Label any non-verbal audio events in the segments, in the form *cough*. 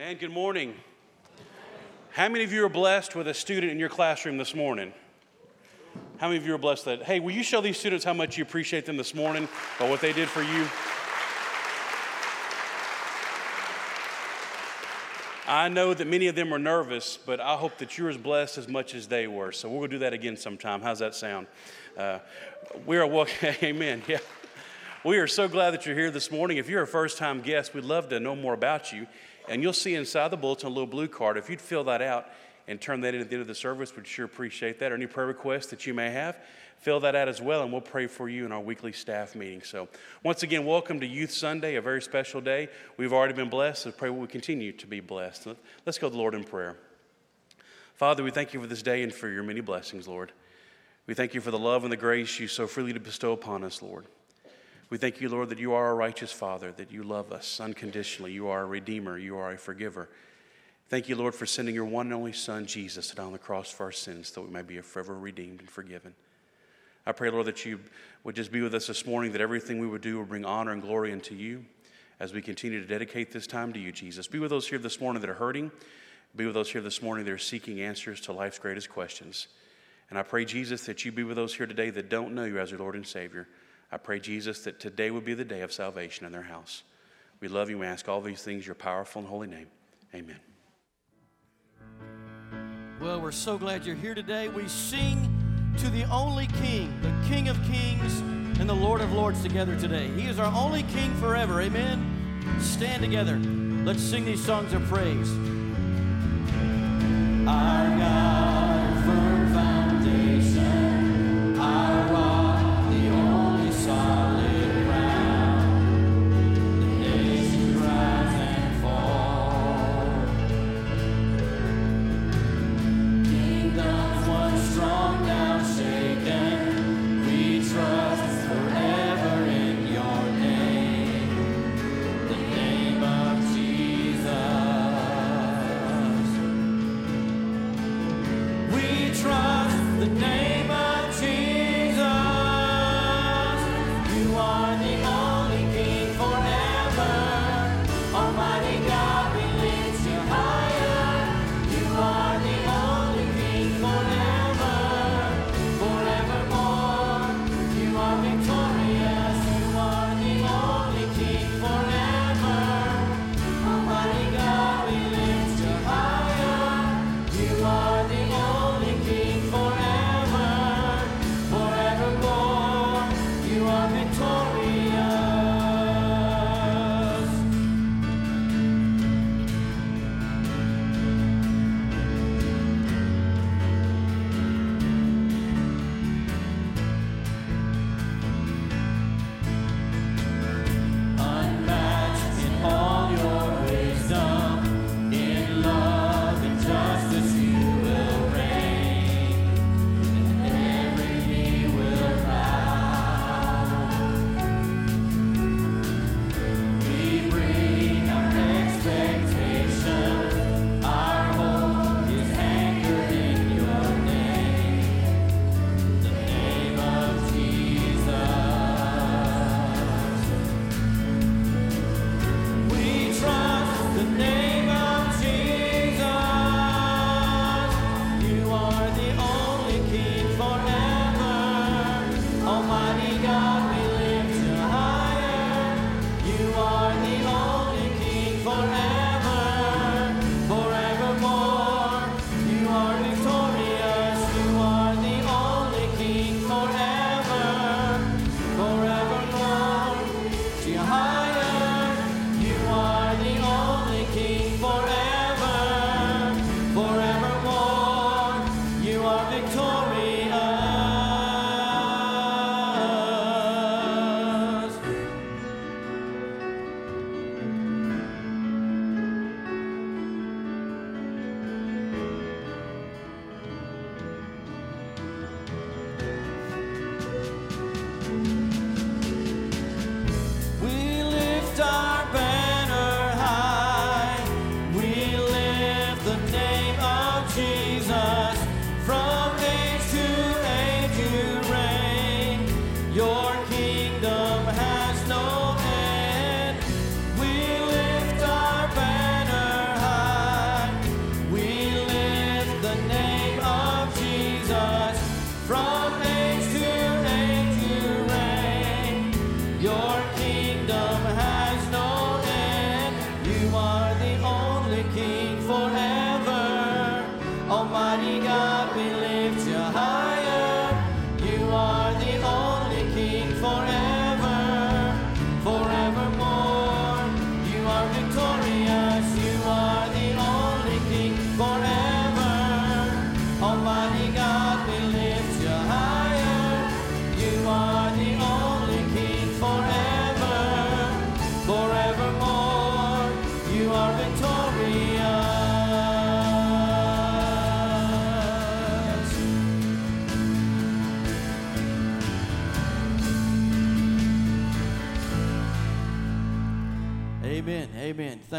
And good morning. How many of you are blessed with a student in your classroom this morning? How many of you are blessed that, hey, will you show these students how much you appreciate them this morning or what they did for you? I know that many of them are nervous, but I hope that you're as blessed as much as they were. So to do that again sometime. How's that sound? Uh, we are walking, *laughs* amen. Yeah. We are so glad that you're here this morning. If you're a first time guest, we'd love to know more about you. And you'll see inside the bulletin a little blue card. If you'd fill that out and turn that in at the end of the service, we'd sure appreciate that. Or any prayer requests that you may have, fill that out as well, and we'll pray for you in our weekly staff meeting. So, once again, welcome to Youth Sunday, a very special day. We've already been blessed, so pray we continue to be blessed. Let's go to the Lord in prayer. Father, we thank you for this day and for your many blessings, Lord. We thank you for the love and the grace you so freely to bestow upon us, Lord. We thank you, Lord, that you are a righteous Father, that you love us unconditionally. You are a Redeemer, you are a forgiver. Thank you, Lord, for sending your one and only Son, Jesus, down on the cross for our sins, that we may be forever redeemed and forgiven. I pray, Lord, that you would just be with us this morning, that everything we would do would bring honor and glory unto you as we continue to dedicate this time to you, Jesus. Be with those here this morning that are hurting. Be with those here this morning that are seeking answers to life's greatest questions. And I pray, Jesus, that you be with those here today that don't know you as your Lord and Savior. I pray, Jesus, that today would be the day of salvation in their house. We love you. We ask all these things in your powerful and holy name. Amen. Well, we're so glad you're here today. We sing to the only King, the King of Kings and the Lord of Lords together today. He is our only King forever. Amen. Stand together. Let's sing these songs of praise.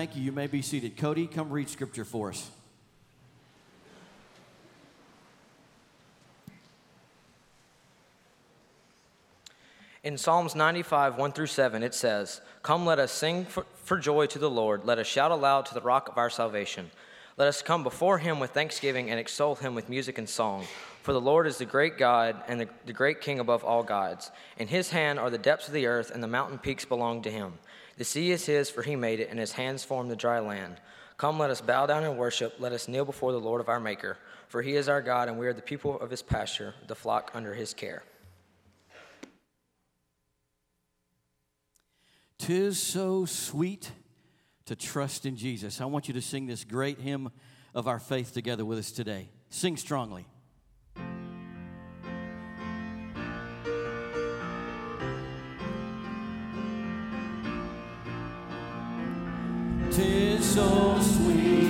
Thank you. You may be seated. Cody, come read scripture for us. In Psalms 95, 1 through 7, it says, Come, let us sing for, for, joy to the Lord. Let us shout aloud to the rock of our salvation. Let us come before him with thanksgiving and extol him with music and song. For the Lord is the great God and the, the great King above all gods. In his hand are the depths of the earth, and the mountain peaks belong to him. The sea is his, for he made it, and his hands formed the dry land. Come, let us bow down and worship. Let us kneel before the Lord of our Maker. For he is our God, and we are the people of his pasture, the flock under his care. Tis so sweet to trust in Jesus. I want you to sing this great hymn of our faith together with us today. Sing strongly. Tis so sweet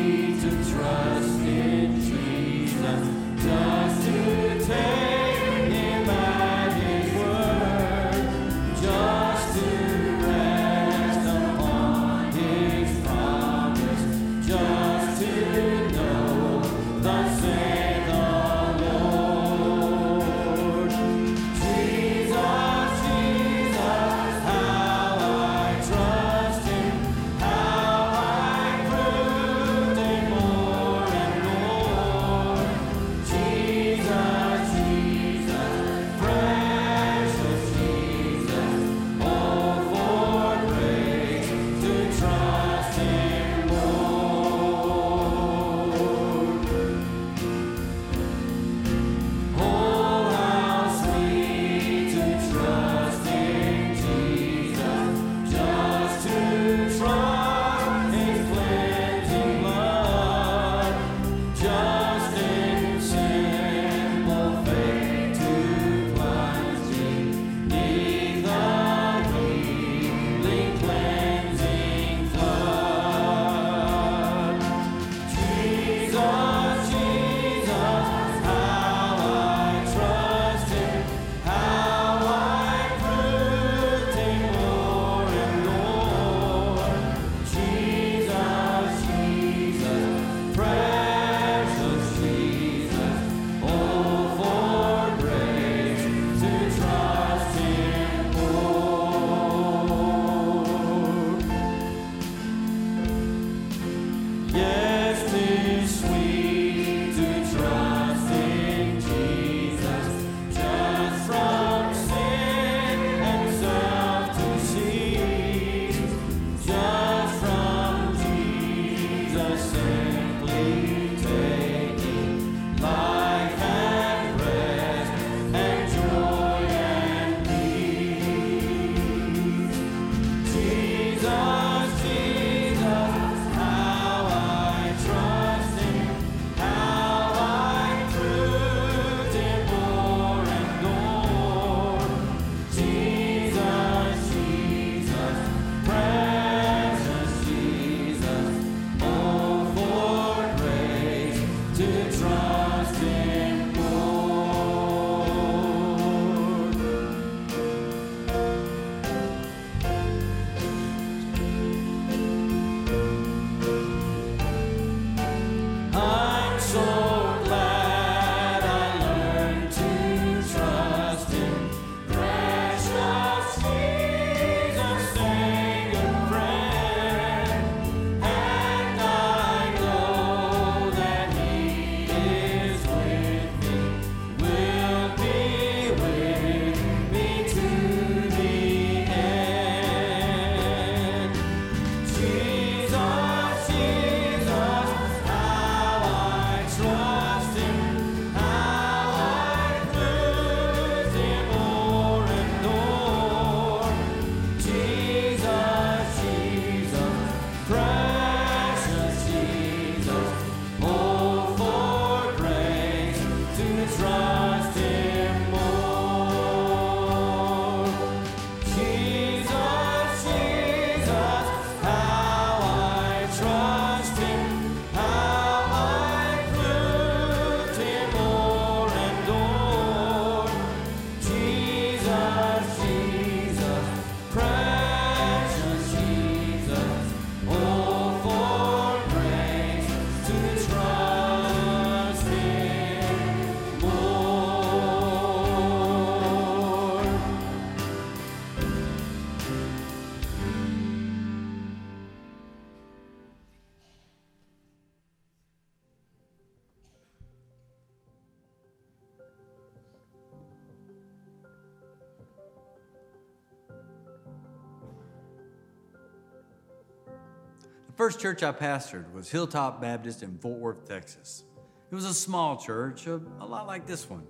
first church I pastored was Hilltop Baptist in Fort Worth, Texas. It was a small church, a, a lot like this one.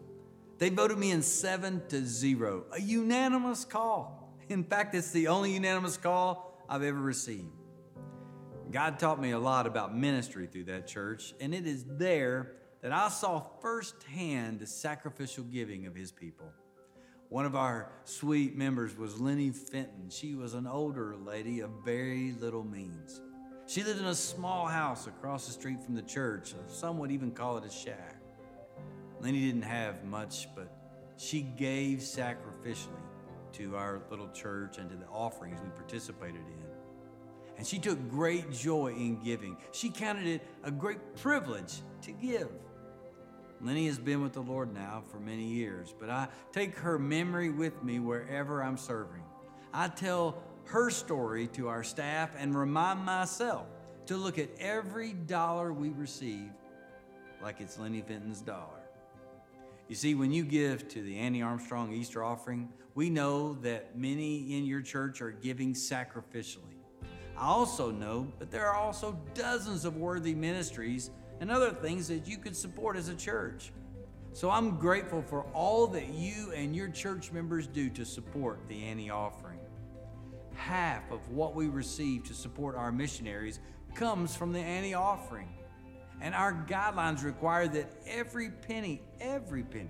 They voted me in seven to zero, a unanimous call. In fact, it's the only unanimous call I've ever received. God taught me a lot about ministry through that church, and it is there that I saw firsthand the sacrificial giving of His people. One of our sweet members was Lenny Fenton. She was an older lady of very little means. She lived in a small house across the street from the church. Some would even call it a shack. Lenny didn't have much, but she gave sacrificially to our little church and to the offerings we participated in. And she took great joy in giving. She counted it a great privilege to give. Lenny has been with the Lord now for many years, but I take her memory with me wherever I'm serving. I tell her story to our staff and remind myself to look at every dollar we receive like it's Lenny Fenton's dollar. You see, when you give to the Annie Armstrong Easter offering, we know that many in your church are giving sacrificially. I also know that there are also dozens of worthy ministries and other things that you could support as a church. So I'm grateful for all that you and your church members do to support the Annie offering. Half of what we receive to support our missionaries comes from the Annie offering. And our guidelines require that every penny, every penny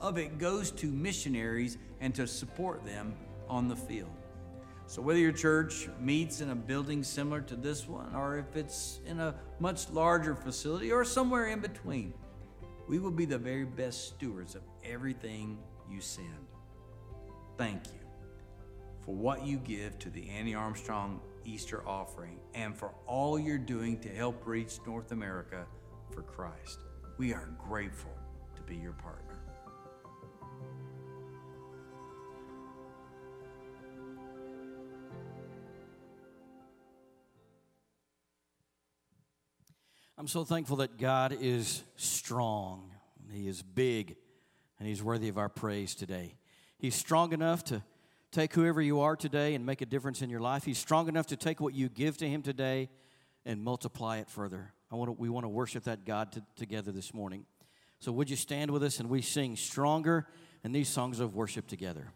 of it goes to missionaries and to support them on the field. So, whether your church meets in a building similar to this one, or if it's in a much larger facility, or somewhere in between, we will be the very best stewards of everything you send. Thank you for what you give to the Annie Armstrong Easter offering and for all you're doing to help reach North America for Christ. We are grateful to be your partner. I'm so thankful that God is strong, He is big, and He's worthy of our praise today. He's strong enough to take whoever you are today and make a difference in your life. He's strong enough to take what you give to Him today and multiply it further. I want to, we want to worship that God to, together this morning. So, would you stand with us and we sing stronger in these songs of worship together?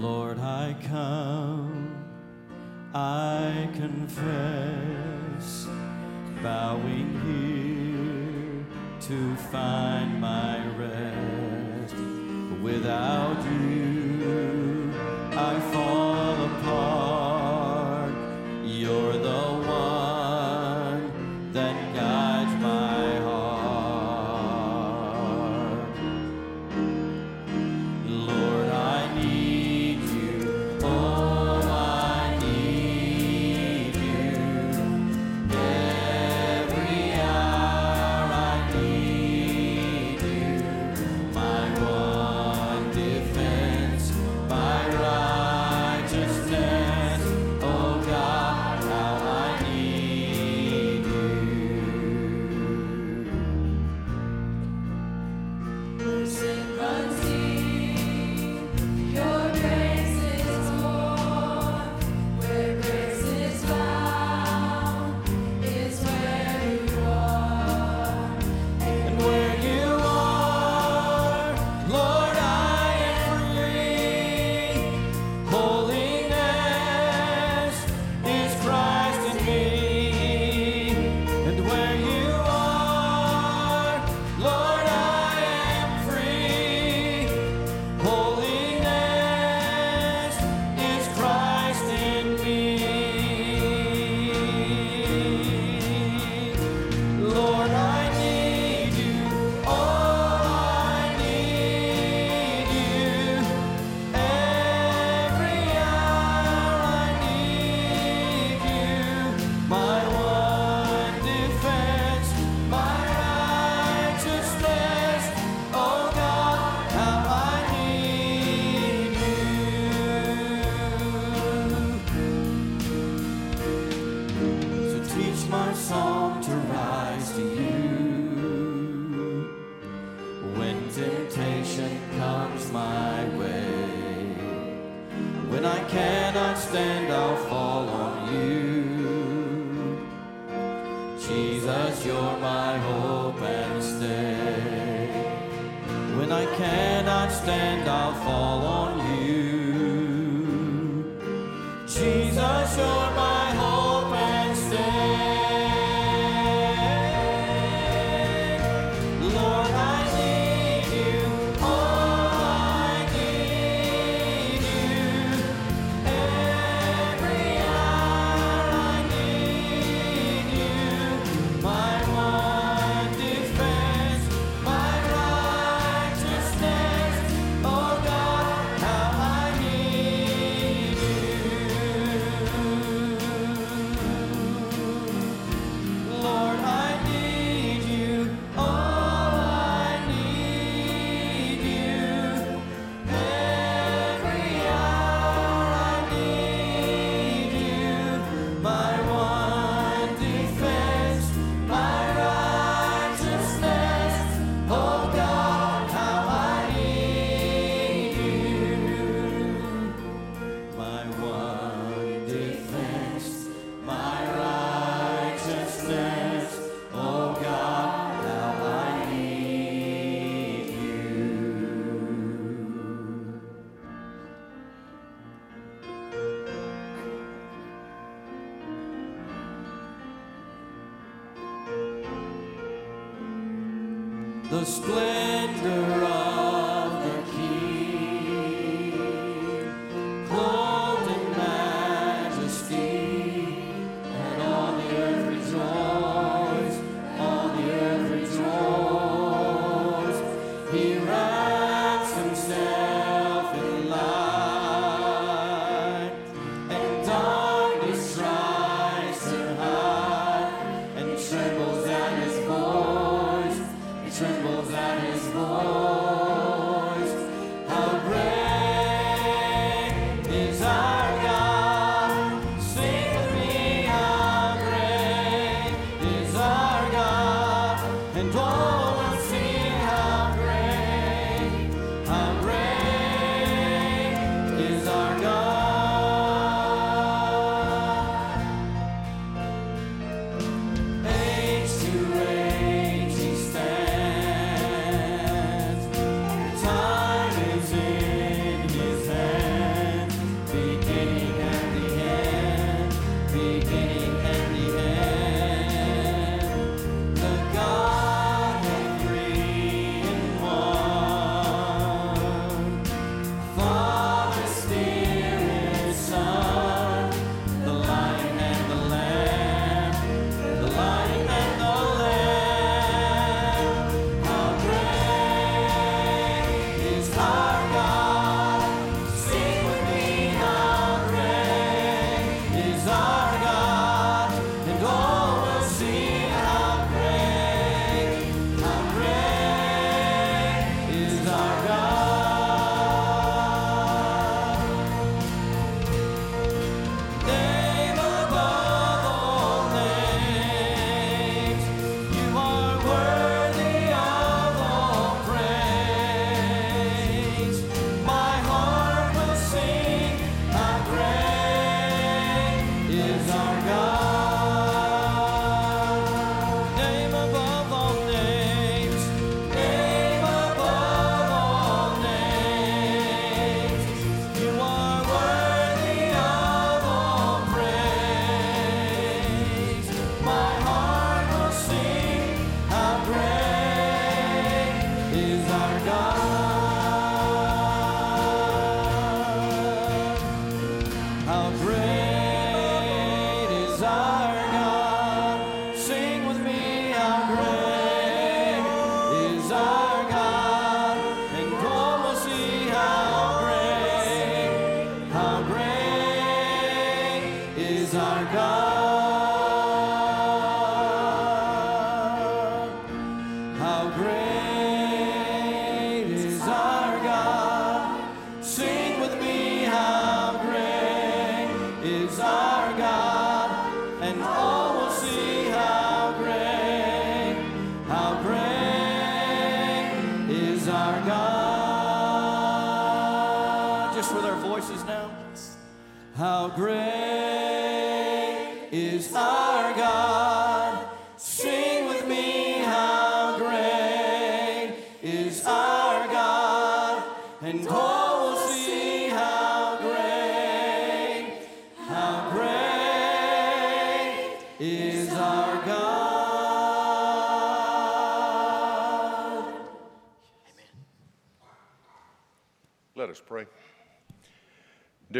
Lord, I come, I confess, bowing here to find my rest without you.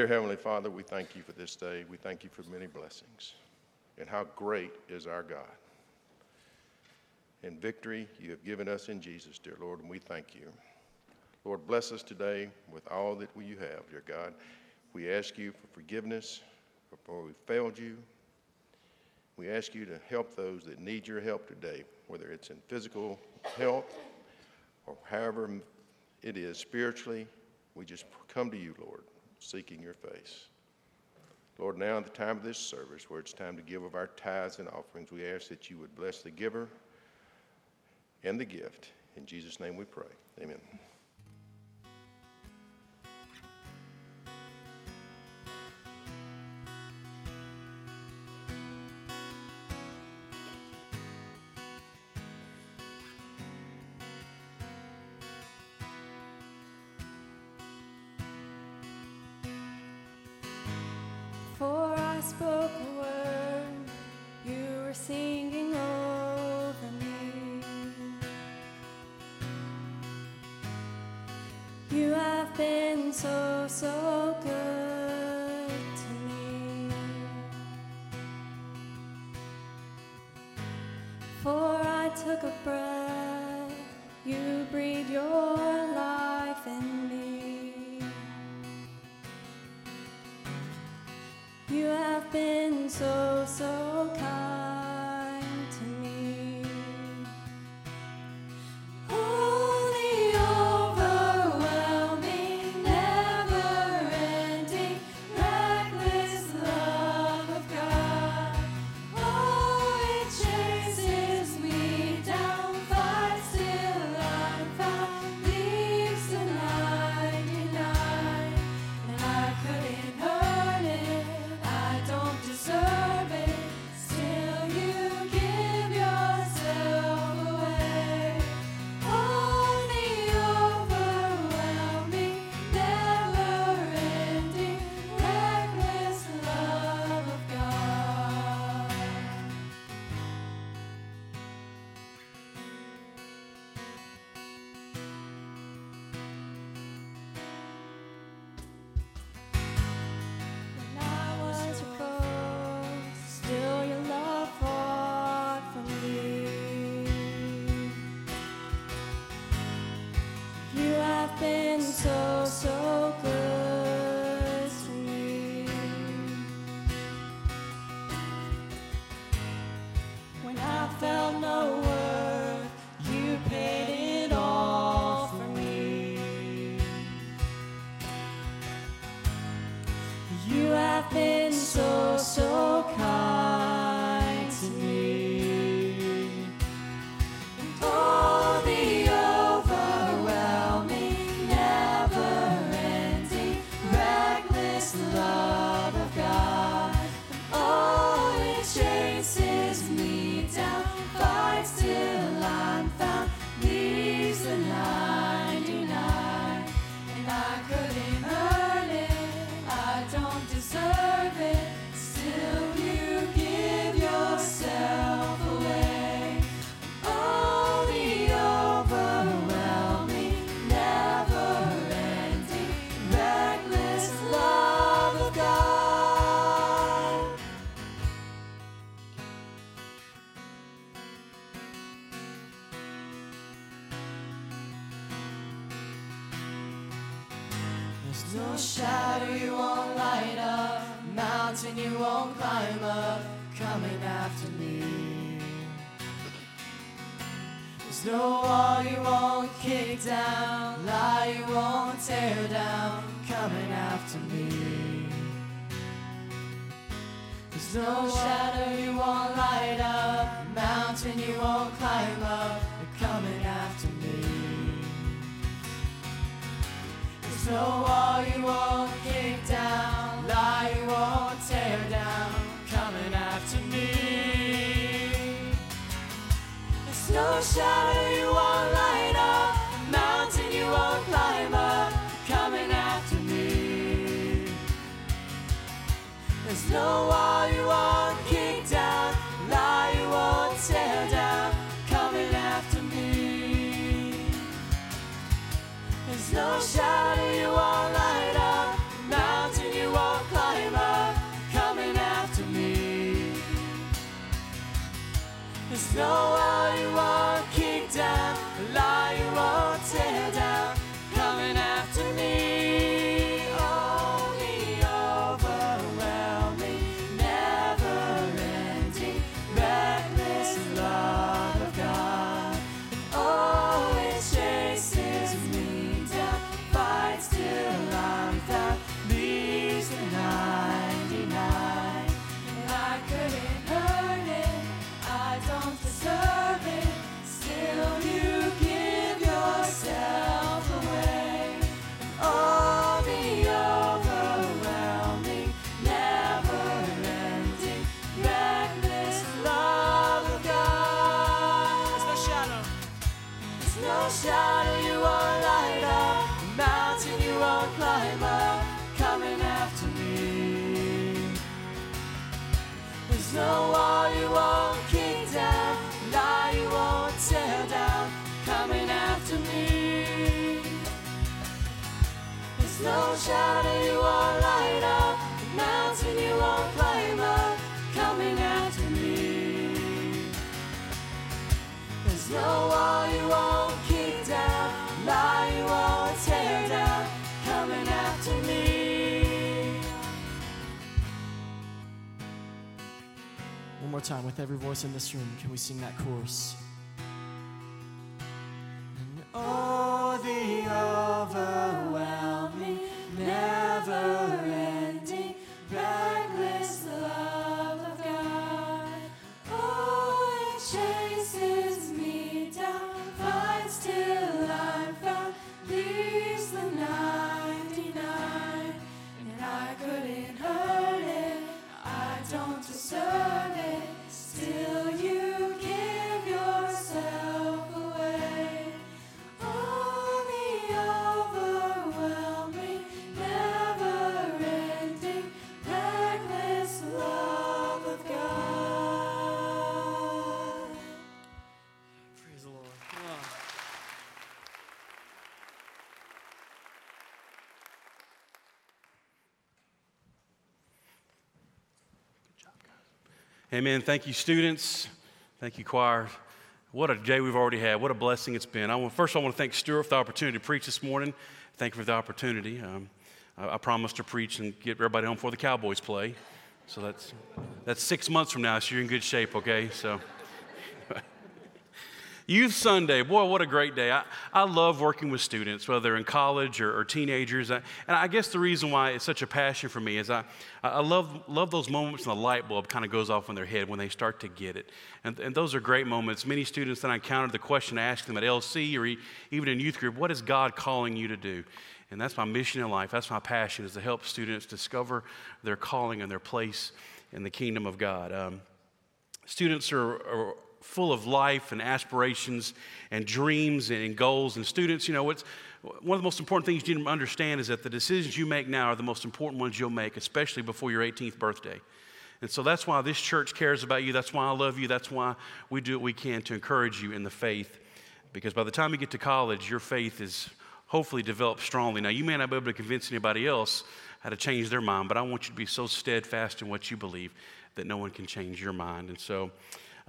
Dear Heavenly Father, we thank you for this day. We thank you for many blessings. And how great is our God. And victory you have given us in Jesus, dear Lord, and we thank you. Lord, bless us today with all that you have, dear God. We ask you for forgiveness for we failed you. We ask you to help those that need your help today, whether it's in physical health or however it is spiritually. We just come to you, Lord, seeking your face. Lord, now at the time of this service, where it's time to give of our tithes and offerings, we ask that you would bless the giver and the gift. In Jesus' name we pray. Amen. Were singing over me. You have been so, so more time, with every voice in this room, can we sing that chorus? Amen. Thank you, students. Thank you, choir. What a day we've already had. What a blessing it's been. I want, first, I want to thank Stuart for the opportunity to preach this morning. Thank you for the opportunity. Um, I, I promised to preach and get everybody home before the Cowboys play. So that's, that's six months from now, so you're in good shape, okay? So. Youth Sunday, boy, what a great day. I, I love working with students, whether they're in college or, or teenagers. And I guess the reason why it's such a passion for me is I, I love, love those moments when the light bulb kind of goes off in their head when they start to get it. And, and those are great moments. Many students that I encountered, the question I asked them at LC or even in youth group, what is God calling you to do? And that's my mission in life. That's my passion is to help students discover their calling and their place in the kingdom of God. Um, students are, are full of life and aspirations and dreams and goals. And students, you know, what's one of the most important things you need to understand is that the decisions you make now are the most important ones you'll make, especially before your 18th birthday. And so that's why this church cares about you. That's why I love you. That's why we do what we can to encourage you in the faith. Because by the time you get to college, your faith is hopefully developed strongly. Now, you may not be able to convince anybody else how to change their mind, but I want you to be so steadfast in what you believe that no one can change your mind. And so,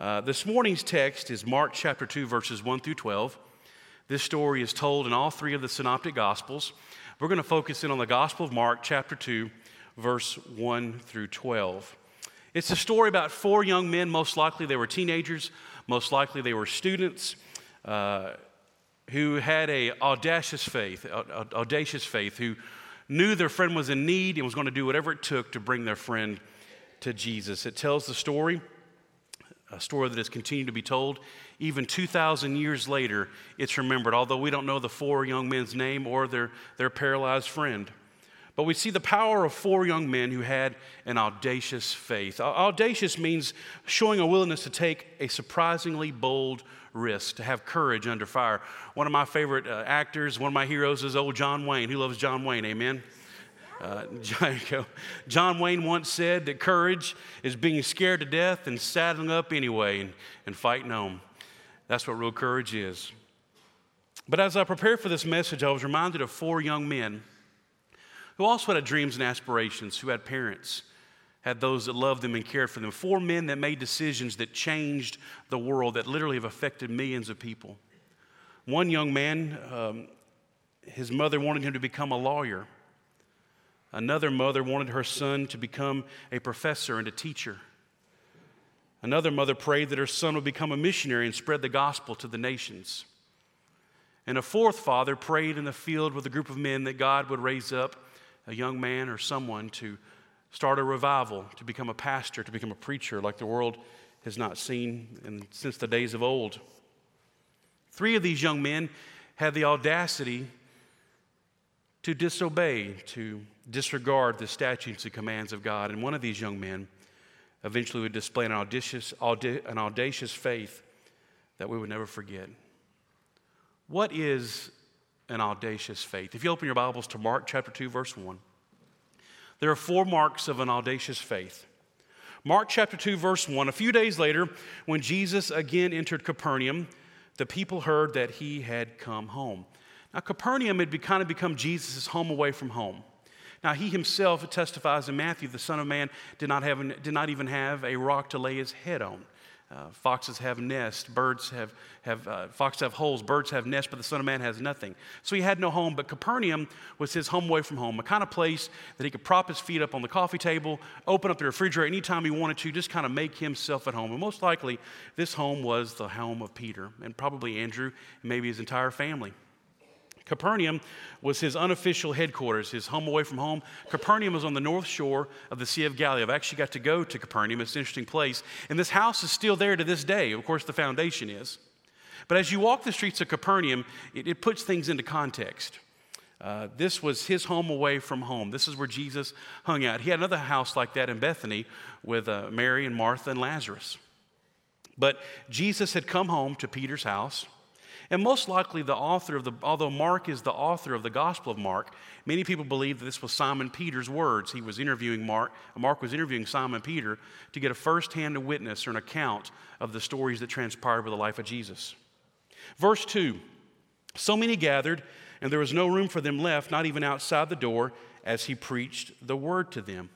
uh, this morning's text is Mark chapter 2, verses 1 through 12. This story is told in all three of the synoptic gospels. We're going to focus in on the Gospel of Mark, chapter 2, verse 1 through 12. It's a story about four young men. Most likely they were teenagers, most likely they were students. Uh, who had a audacious faith, audacious faith, who knew their friend was in need and was going to do whatever it took to bring their friend to Jesus. It tells the story, a story that has continued to be told. Even 2,000 years later, it's remembered, although we don't know the four young men's name or their, their paralyzed friend. But we see the power of four young men who had an audacious faith. Audacious means showing a willingness to take a surprisingly bold risk, to have courage under fire. One of my favorite uh, actors, one of my heroes is old John Wayne. Who loves John Wayne? Amen. Uh, John Wayne once said that courage is being scared to death and saddling up anyway and, and fighting on. That's what real courage is. But as I prepared for this message, I was reminded of four young men who also had dreams and aspirations, who had parents had those that loved them and cared for them. Four men that made decisions that changed the world, that literally have affected millions of people. One young man, um, his mother wanted him to become a lawyer. Another mother wanted her son to become a professor and a teacher. Another mother prayed that her son would become a missionary and spread the gospel to the nations. And a fourth father prayed in the field with a group of men that God would raise up a young man or someone to start a revival, to become a pastor, to become a preacher like the world has not seen in, since the days of old. Three of these young men had the audacity to disobey, to disregard the statutes and commands of God. And one of these young men eventually would display an audacious, an audacious faith that we would never forget. What is an audacious faith? If you open your Bibles to Mark chapter 2, verse 1. There are four marks of an audacious faith. Mark chapter 2, verse 1. A few days later, when Jesus again entered Capernaum, the people heard that he had come home. Now, Capernaum had be, kind of become Jesus' home away from home. Now, he himself testifies in Matthew, the Son of Man did not, have, did not even have a rock to lay his head on. Uh, foxes have nests, birds have, have uh, foxes have holes, birds have nests, but the Son of Man has nothing. So he had no home, but Capernaum was his home away from home, a kind of place that he could prop his feet up on the coffee table, open up the refrigerator anytime he wanted to, just kind of make himself at home. And most likely, this home was the home of Peter, and probably Andrew, and maybe his entire family. Capernaum was his unofficial headquarters, his home away from home. Capernaum was on the north shore of the Sea of Galilee. I've actually got to go to Capernaum. It's an interesting place. And this house is still there to this day. Of course, the foundation is. But as you walk the streets of Capernaum, it, it puts things into context. Uh, this was his home away from home. This is where Jesus hung out. He had another house like that in Bethany with uh, Mary and Martha and Lazarus. But Jesus had come home to Peter's house. And most likely, the author of the, although Mark is the author of the Gospel of Mark, many people believe that this was Simon Peter's words. He was interviewing Mark, Mark was interviewing Simon Peter to get a firsthand witness or an account of the stories that transpired with the life of Jesus. Verse 2 So many gathered, and there was no room for them left, not even outside the door, as he preached the word to them.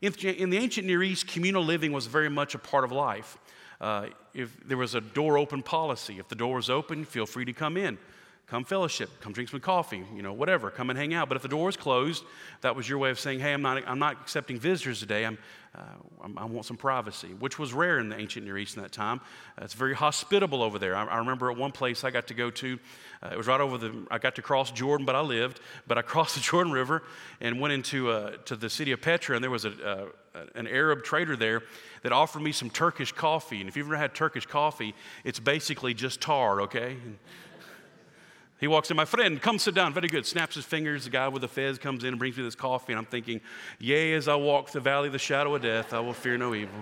In the ancient Near East, communal living was very much a part of life. Uh, if there was a door open policy, if the door was open, feel free to come in. Come fellowship, come drink some coffee, you know, whatever, come and hang out. But if the door was closed, that was your way of saying, hey, I'm not, I'm not accepting visitors today. I'm, uh, i want some privacy, which was rare in the ancient Near East in that time. Uh, it's very hospitable over there. I, I, remember at one place I got to go to, uh, it was right over the, I got to cross Jordan, but I lived, but I *laughs* crossed the Jordan River and went into uh, to the city of Petra, and there was a, uh, an Arab trader there that offered me some Turkish coffee. And if you've ever had Turkish coffee, it's basically just tar, okay? And he walks in, my friend, come sit down. Very good. Snaps his fingers. The guy with the fez comes in and brings me this coffee. And I'm thinking, yea, as I walk the valley of the shadow of death, I will fear no evil.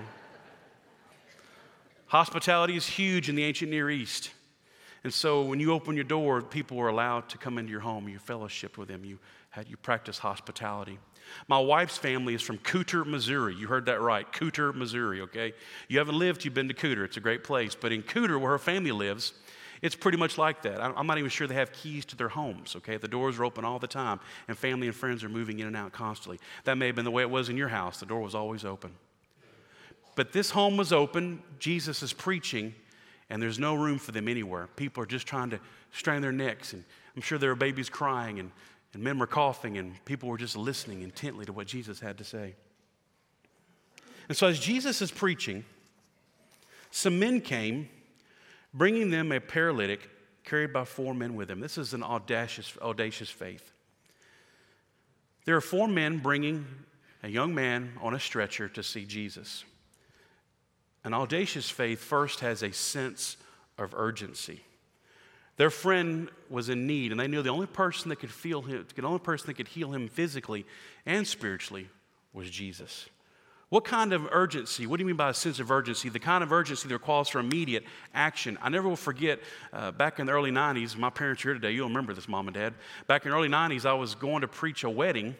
Hospitality is huge in the ancient Near East. And so when you open your door, people are allowed to come into your home. You fellowship with them. You, had, you practice hospitality. My wife's family is from Cooter, Missouri. You heard that right. Cooter, Missouri, okay? You haven't lived, you've been to Cooter. It's a great place. But in Cooter, where her family lives, it's pretty much like that. I'm not even sure they have keys to their homes, okay? The doors are open all the time, and family and friends are moving in and out constantly. That may have been the way it was in your house. The door was always open. But this home was open. Jesus is preaching, and there's no room for them anywhere. People are just trying to strain their necks, and I'm sure there are babies crying, and And men were coughing, and people were just listening intently to what Jesus had to say. And so, as Jesus is preaching, some men came, bringing them a paralytic carried by four men with him. This is an audacious, audacious faith. There are four men bringing a young man on a stretcher to see Jesus. An audacious faith first has a sense of urgency. Their friend was in need, and they knew the only person that could feel him, the only person that could heal him physically and spiritually was Jesus. What kind of urgency? What do you mean by a sense of urgency? The kind of urgency that requires for immediate action. I never will forget uh, back in the early 90s, my parents are here today, you'll remember this, mom and dad. Back in the early 90s, I was going to preach a wedding,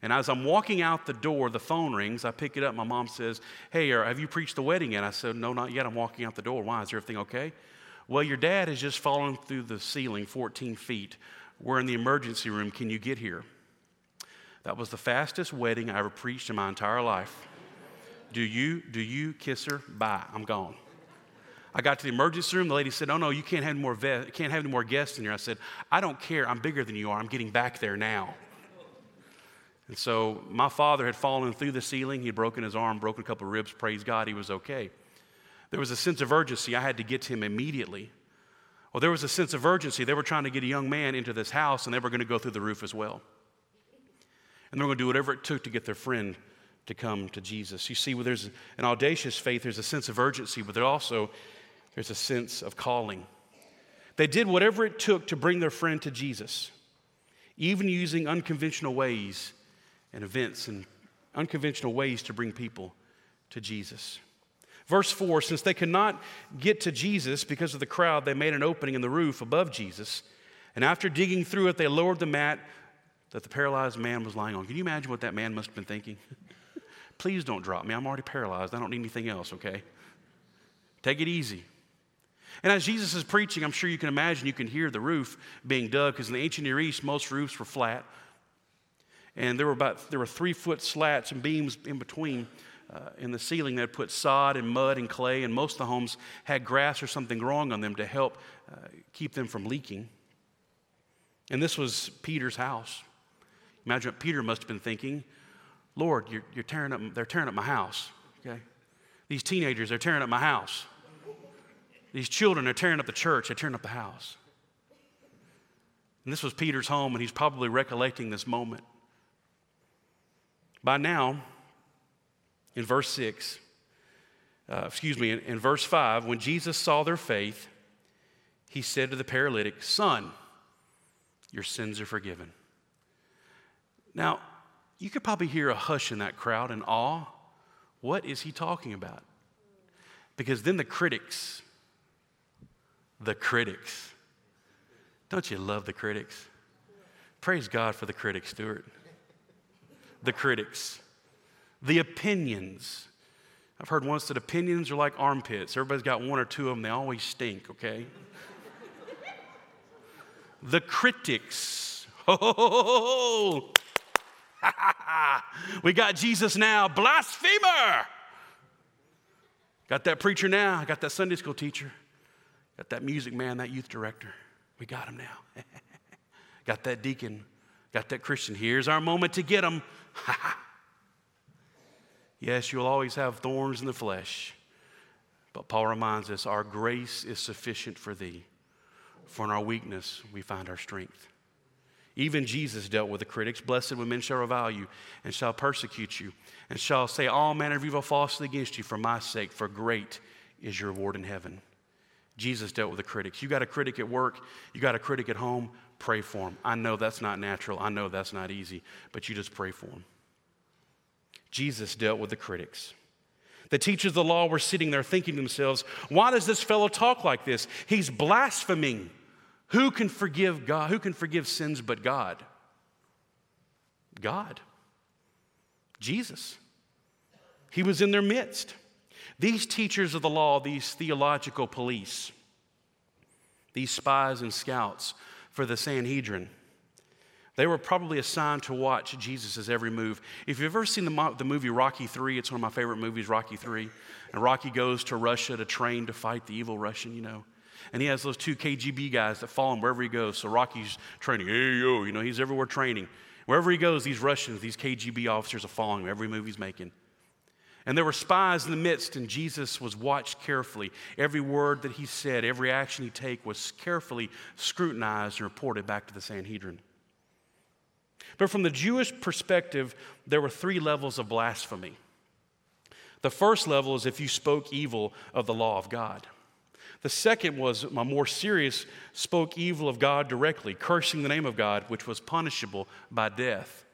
and as I'm walking out the door, the phone rings. I pick it up. My mom says, Hey, have you preached the wedding yet? I said, No, not yet. I'm walking out the door. Why? Is everything okay? Well, your dad has just fallen through the ceiling 14 feet. We're in the emergency room. Can you get here? That was the fastest wedding I ever preached in my entire life. Do you, do you kiss her? Bye. I'm gone. I got to the emergency room. The lady said, Oh, no, you can't have any more, ve- can't have any more guests in here. I said, I don't care. I'm bigger than you are. I'm getting back there now. And so my father had fallen through the ceiling. He had broken his arm, broken a couple of ribs. Praise God, he was okay. There was a sense of urgency. I had to get to him immediately. Well, there was a sense of urgency. They were trying to get a young man into this house, and they were going to go through the roof as well. And they were going to do whatever it took to get their friend to come to Jesus. You see, where there's an audacious faith, there's a sense of urgency, but there also there's a sense of calling. They did whatever it took to bring their friend to Jesus, even using unconventional ways and events and unconventional ways to bring people to Jesus. Verse 4 Since they could not get to Jesus because of the crowd, they made an opening in the roof above Jesus. And after digging through it, they lowered the mat that the paralyzed man was lying on. Can you imagine what that man must have been thinking? *laughs* Please don't drop me. I'm already paralyzed. I don't need anything else, okay? Take it easy. And as Jesus is preaching, I'm sure you can imagine you can hear the roof being dug because in the ancient Near East, most roofs were flat. And there were about there were three foot slats and beams in between uh, in the ceiling that put sod and mud and clay. And most of the homes had grass or something growing on them to help uh, keep them from leaking. And this was Peter's house. Imagine what Peter must have been thinking. Lord, you're, you're tearing up, they're tearing up my house, okay? These teenagers, they're tearing up my house. These children are tearing up the church, they're tearing up the house. And this was Peter's home, and he's probably recollecting this moment. By now, in verse 6, uh, excuse me, in, in verse 5, when Jesus saw their faith, he said to the paralytic, Son, your sins are forgiven. Now, you could probably hear a hush in that crowd and awe. What is he talking about? Because then the critics, the critics, don't you love the critics? Praise God for the critics, Stuart the critics, the opinions. I've heard once that opinions are like armpits. Everybody's got one or two of them, they always stink, okay? the critics. Oh, *laughs* *laughs* we got Jesus now, blasphemer. Got that preacher now, I got that Sunday school teacher, got that music man, that youth director. We got him now. *laughs* got that deacon, got that Christian. Here's our moment to get him. Yes, you'll always have thorns in the flesh. But Paul reminds us our grace is sufficient for thee, for in our weakness we find our strength. Even Jesus dealt with the critics. Blessed when men shall revile you and shall persecute you and shall say all manner of evil falsely against you for my sake, for great is your reward in heaven. Jesus dealt with the critics. You got a critic at work, you got a critic at home, pray for them. I know that's not natural, I know that's not easy, but you just pray for them. Jesus dealt with the critics. The teachers of the law were sitting there thinking to themselves, why does this fellow talk like this? He's blaspheming. Who can forgive God? Who can forgive sins but God? God. Jesus. He was in their midst. These teachers of the law, these theological police, these spies and scouts for the Sanhedrin, they were probably assigned to watch Jesus' every move. If you've ever seen the, the movie Rocky 3, it's one of my favorite movies, Rocky 3. And Rocky goes to Russia to train to fight the evil Russian, you know. And he has those two KGB guys that follow him wherever he goes. So Rocky's training, hey, yo, you know, he's everywhere training. Wherever he goes, these Russians, these KGB officers are following him every move he's making. And there were spies in the midst, and Jesus was watched carefully. Every word that he said, every action he take was carefully scrutinized and reported back to the Sanhedrin. But from the Jewish perspective, there were three levels of blasphemy. The first level is if you spoke evil of the law of God. The second was a more serious, spoke evil of God directly, cursing the name of God, which was punishable by death.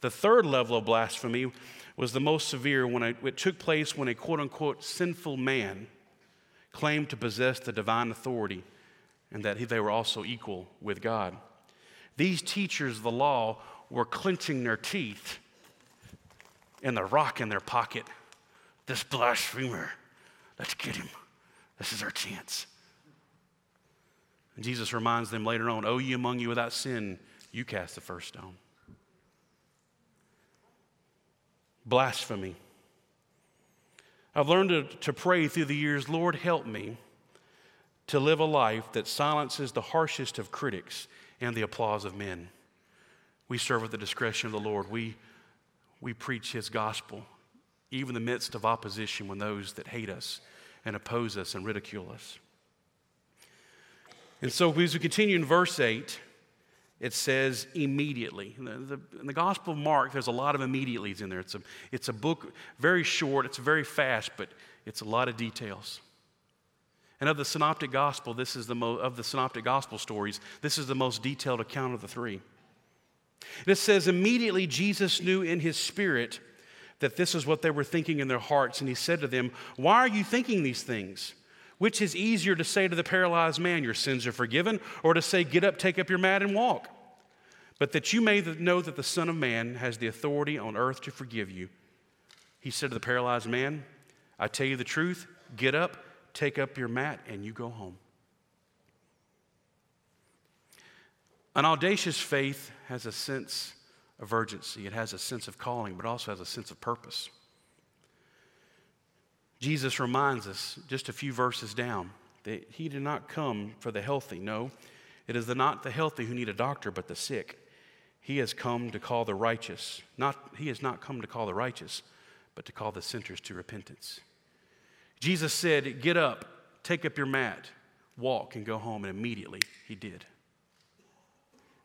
The third level of blasphemy was the most severe when it, it took place when a quote unquote sinful man claimed to possess the divine authority and that he, they were also equal with God. These teachers of the law were clenching their teeth and the rock in their pocket. This blasphemer, let's get him. This is our chance. And Jesus reminds them later on, O ye among you without sin, you cast the first stone. Blasphemy. I've learned to, to pray through the years, Lord, help me to live a life that silences the harshest of critics and the applause of men. We serve at the discretion of the Lord. We, we preach His gospel, even in the midst of opposition when those that hate us and oppose us and ridicule us. And so, as we continue in verse 8, it says immediately. In the, the, in the, Gospel of Mark, there's a lot of immediatelys in there. It's a, it's a book very short, it's very fast, but it's a lot of details. And of the synoptic gospel, this is the mo- of the synoptic gospel stories, this is the most detailed account of the three. And it says, immediately Jesus knew in his spirit that this is what they were thinking in their hearts. And he said to them, Why are you thinking these things? Which is easier to say to the paralyzed man, Your sins are forgiven, or to say, Get up, take up your mat, and walk? But that you may know that the Son of Man has the authority on earth to forgive you. He said to the paralyzed man, I tell you the truth, get up, take up your mat, and you go home. An audacious faith has a sense of urgency, it has a sense of calling, but also has a sense of purpose. Jesus reminds us just a few verses down that he did not come for the healthy. No, it is the, not the healthy who need a doctor, but the sick. He has come to call the righteous. Not, he has not come to call the righteous, but to call the sinners to repentance. Jesus said, Get up, take up your mat, walk, and go home. And immediately he did.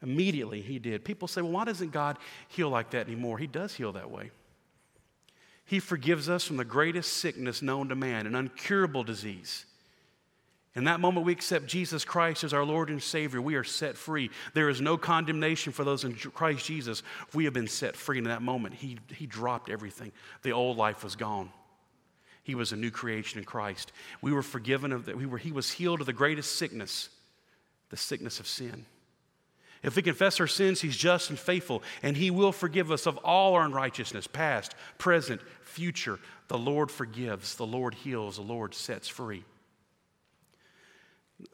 Immediately he did. People say, well, why doesn't God heal like that anymore? He does heal that way. He forgives us from the greatest sickness known to man, an incurable disease. In that moment, we accept Jesus Christ as our Lord and Savior. We are set free. There is no condemnation for those in Christ Jesus. We have been set free. In that moment, He, he dropped everything. The old life was gone. He was a new creation in Christ. We were forgiven of that. We were, he was healed of the greatest sickness, the sickness of sin. If we confess our sins, He's just and faithful, and He will forgive us of all our unrighteousness, past, present, future. The Lord forgives, the Lord heals, the Lord sets free.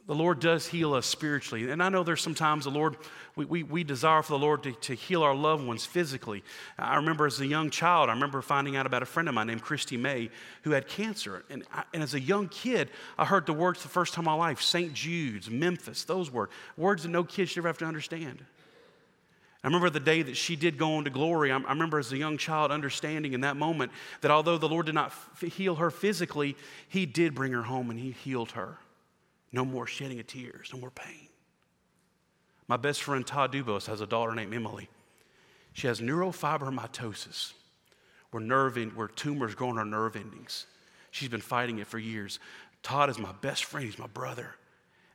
The Lord does heal us spiritually. And I know there's sometimes the Lord, we, we, we desire for the Lord to, to heal our loved ones physically. I remember as a young child, I remember finding out about a friend of mine named Christy May who had cancer. And, I, and as a young kid, I heard the words the first time in my life St. Jude's, Memphis, those words, words that no kid should ever have to understand. I remember the day that she did go on to glory. I, I remember as a young child understanding in that moment that although the Lord did not f- heal her physically, He did bring her home and He healed her. No more shedding of tears, no more pain. My best friend Todd Dubos has a daughter named Emily. She has neurofibromatosis, where, nerve where tumors grow in her nerve endings. She's been fighting it for years. Todd is my best friend, he's my brother.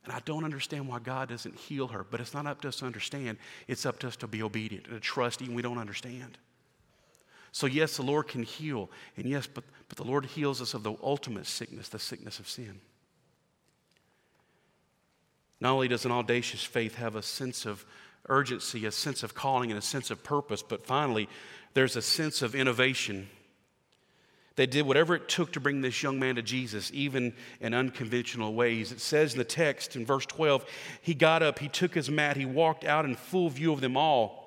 And I don't understand why God doesn't heal her, but it's not up to us to understand. It's up to us to be obedient and to trust even we don't understand. So, yes, the Lord can heal. And yes, but, but the Lord heals us of the ultimate sickness, the sickness of sin. Not only does an audacious faith have a sense of urgency, a sense of calling, and a sense of purpose, but finally, there's a sense of innovation. They did whatever it took to bring this young man to Jesus, even in unconventional ways. It says in the text in verse 12, he got up, he took his mat, he walked out in full view of them all.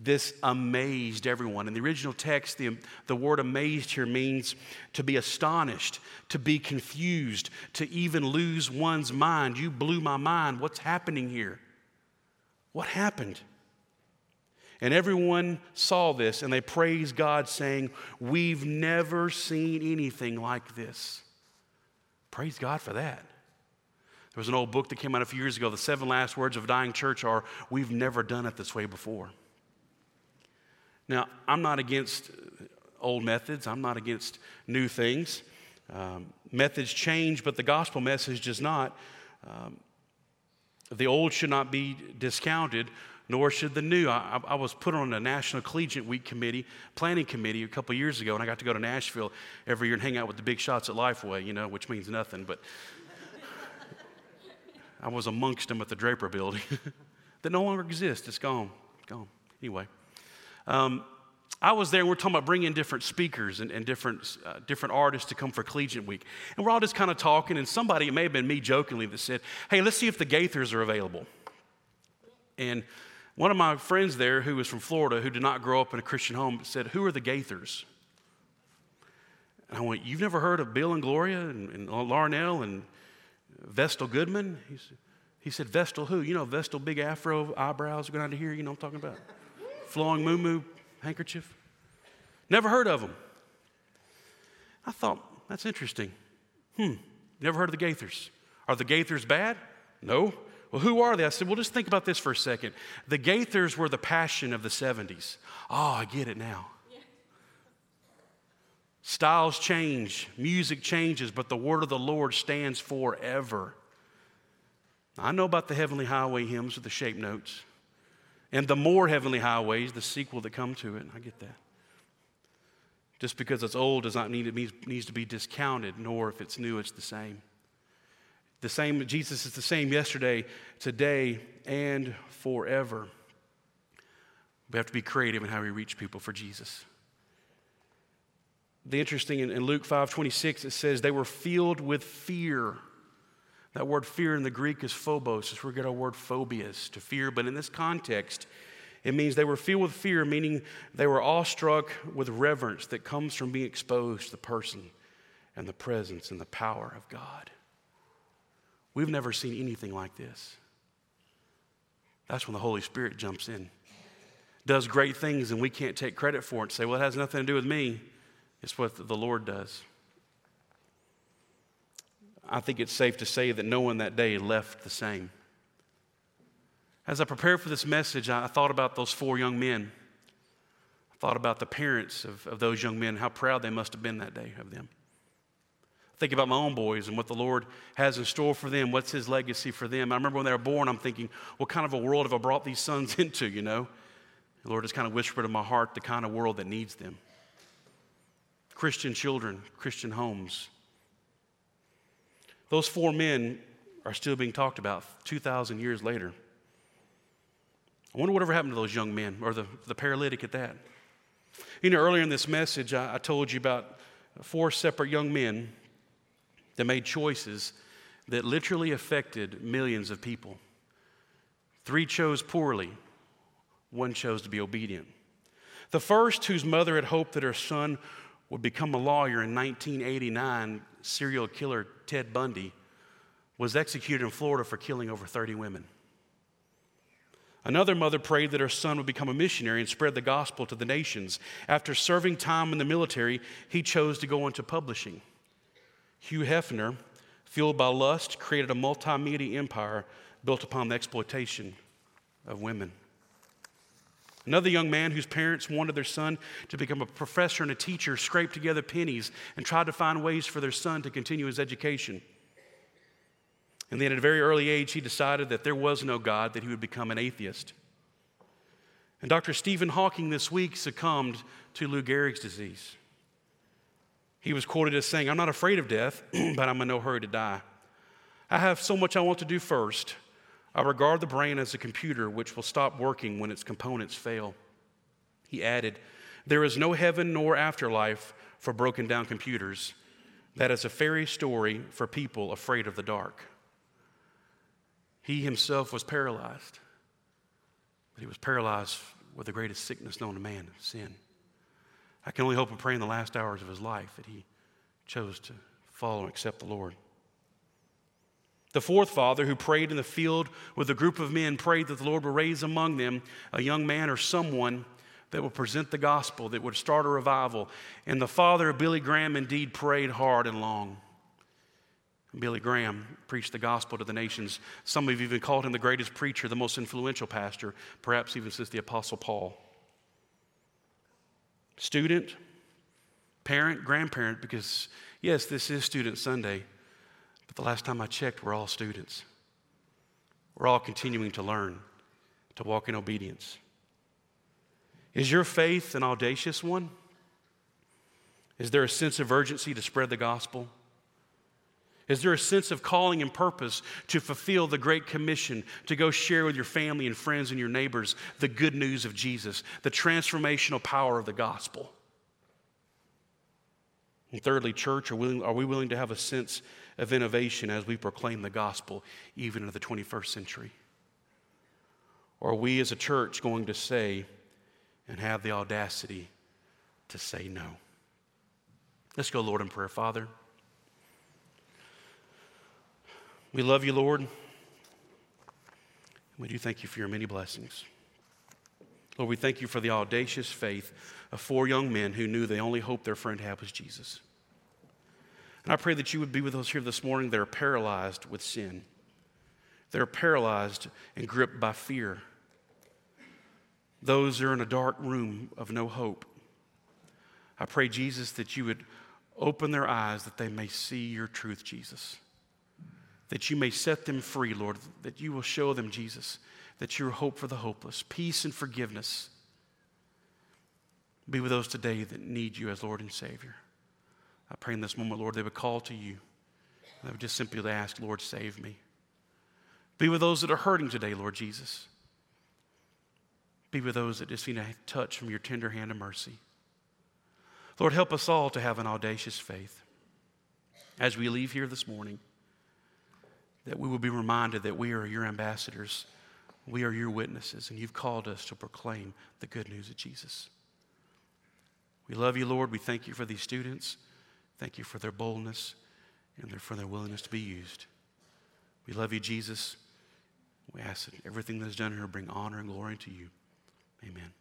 This amazed everyone. In the original text, the, the word amazed here means to be astonished, to be confused, to even lose one's mind. You blew my mind. What's happening here? What happened? And everyone saw this and they praised God, saying, We've never seen anything like this. Praise God for that. There was an old book that came out a few years ago. The seven last words of dying church are, We've never done it this way before. Now, I'm not against old methods, I'm not against new things. Um, methods change, but the gospel message does not. Um, the old should not be discounted, nor should the new. I, I, was put on a National Collegiate Week committee, planning committee a couple years ago, and I got to go to Nashville every year and hang out with the big shots at Lifeway, you know, which means nothing, but *laughs* I was amongst them at the Draper building *laughs* that no longer exists. It's gone. It's gone. Anyway. Um, I was there, and we're talking about bringing different speakers and, and different, uh, different artists to come for Collegiate Week. And we're all just kind of talking, and somebody, it may have been me jokingly, that said, Hey, let's see if the Gaithers are available. And one of my friends there, who was from Florida, who did not grow up in a Christian home, said, Who are the Gaithers? And I went, You've never heard of Bill and Gloria and, and Larnelle and Vestal Goodman? He said, he said, Vestal who? You know, Vestal big afro eyebrows going out to here, you know I'm talking about? Flowing moo moo handkerchief. Never heard of them. I thought, that's interesting. Hmm, never heard of the Gaithers. Are the Gaithers bad? No. Well, who are they? I said, well, just think about this for a second. The Gaithers were the passion of the 70s. Oh, I get it now. Styles change, music changes, but the word of the Lord stands forever. I know about the Heavenly Highway hymns with the shape notes. And the more heavenly highways, the sequel that come to it. I get that. Just because it's old does not mean it needs to be discounted, nor if it's new, it's the same. The same, Jesus is the same yesterday, today, and forever. We have to be creative in how we reach people for Jesus. The interesting in, in Luke 5 26, it says, they were filled with fear. That word fear in the Greek is phobos. It's where we get our word phobias, to fear. But in this context, it means they were filled with fear, meaning they were awestruck with reverence that comes from being exposed to the person and the presence and the power of God. We've never seen anything like this. That's when the Holy Spirit jumps in, does great things, and we can't take credit for it and say, well, it has nothing to do with me. It's what the Lord does. I think it's safe to say that no one that day left the same. As I prepared for this message, I thought about those four young men. I thought about the parents of, of those young men, how proud they must have been that day of them. I Think about my own boys and what the Lord has in store for them. What's His legacy for them? I remember when they were born, I'm thinking, what kind of a world have I brought these sons *laughs* into, you know? The Lord has kind of whispered in my heart the kind of world that needs them. Christian children, Christian homes, those four men are still being talked about 2,000 years later. I wonder whatever happened to those young men or the, the paralytic at that. You know, earlier in this message, I, I told you about four separate young men that made choices that literally affected millions of people. Three chose poorly, one chose to be obedient. The first, whose mother had hoped that her son would become a lawyer in 1989, serial killer Ted Bundy, was executed in Florida for killing over 30 women. Another mother prayed that her son would become a missionary and spread the gospel to the nations. After serving time in the military, he chose to go into publishing. Hugh Hefner, fueled by lust, created a multimedia empire built upon the exploitation of women. Another young man whose parents wanted their son to become a professor and a teacher scraped together pennies and tried to find ways for their son to continue his education. And then at a very early age, he decided that there was no God, that he would become an atheist. And Dr. Stephen Hawking this week succumbed to Lou Gehrig's disease. He was quoted as saying, I'm not afraid of death, *clears throat* but I'm in no hurry to die. I have so much I want to do first. I regard the brain as a computer which will stop working when its components fail. He added, There is no heaven nor afterlife for broken down computers. That is a fairy story for people afraid of the dark. He himself was paralyzed, but he was paralyzed with the greatest sickness known to man, sin. I can only hope and pray in the last hours of his life that he chose to follow and accept the Lord. The fourth father, who prayed in the field with a group of men, prayed that the Lord would raise among them a young man or someone that would present the gospel, that would start a revival. And the father of Billy Graham indeed prayed hard and long. Billy Graham preached the gospel to the nations. Some have even called him the greatest preacher, the most influential pastor, perhaps even since the Apostle Paul. Student, parent, grandparent, because yes, this is Student Sunday, but the last time I checked, we're all students. We're all continuing to learn, to walk in obedience. Is your faith an audacious one? Is there a sense of urgency to spread the gospel? Is there a sense of calling and purpose to fulfill the Great Commission, to go share with your family and friends and your neighbors the good news of Jesus, the transformational power of the gospel? And thirdly, church, are, willing, are we willing to have a sense of innovation as we proclaim the gospel even into the 21st century? Or are we as a church going to say and have the audacity to say no? Let's go, Lord, in prayer. Father, we love you, Lord. We do thank you for your many blessings. Lord, we thank you for the audacious faith of four young men who knew the only hope their friend had was Jesus. And I pray that you would be with us here this morning that are paralyzed with sin, that are paralyzed and gripped by fear, those are in a dark room of no hope. I pray, Jesus, that you would open their eyes that they may see your truth, Jesus. That you may set them free, Lord, that you will show them, Jesus, that you're hope for the hopeless, peace and forgiveness. Be with those today that need you as Lord and Savior. I pray in this moment, Lord, they would call to you. They would just simply ask, Lord, save me. Be with those that are hurting today, Lord Jesus. Be with those that just need a touch from your tender hand of mercy. Lord, help us all to have an audacious faith as we leave here this morning, that we will be reminded that we are your ambassadors, we are your witnesses, and you've called us to proclaim the good news of Jesus. We love you, Lord. We thank you for these students. Thank you for their boldness and for their willingness to be used. We love you, Jesus. We ask that everything that is done here bring honor and glory to you. Amen.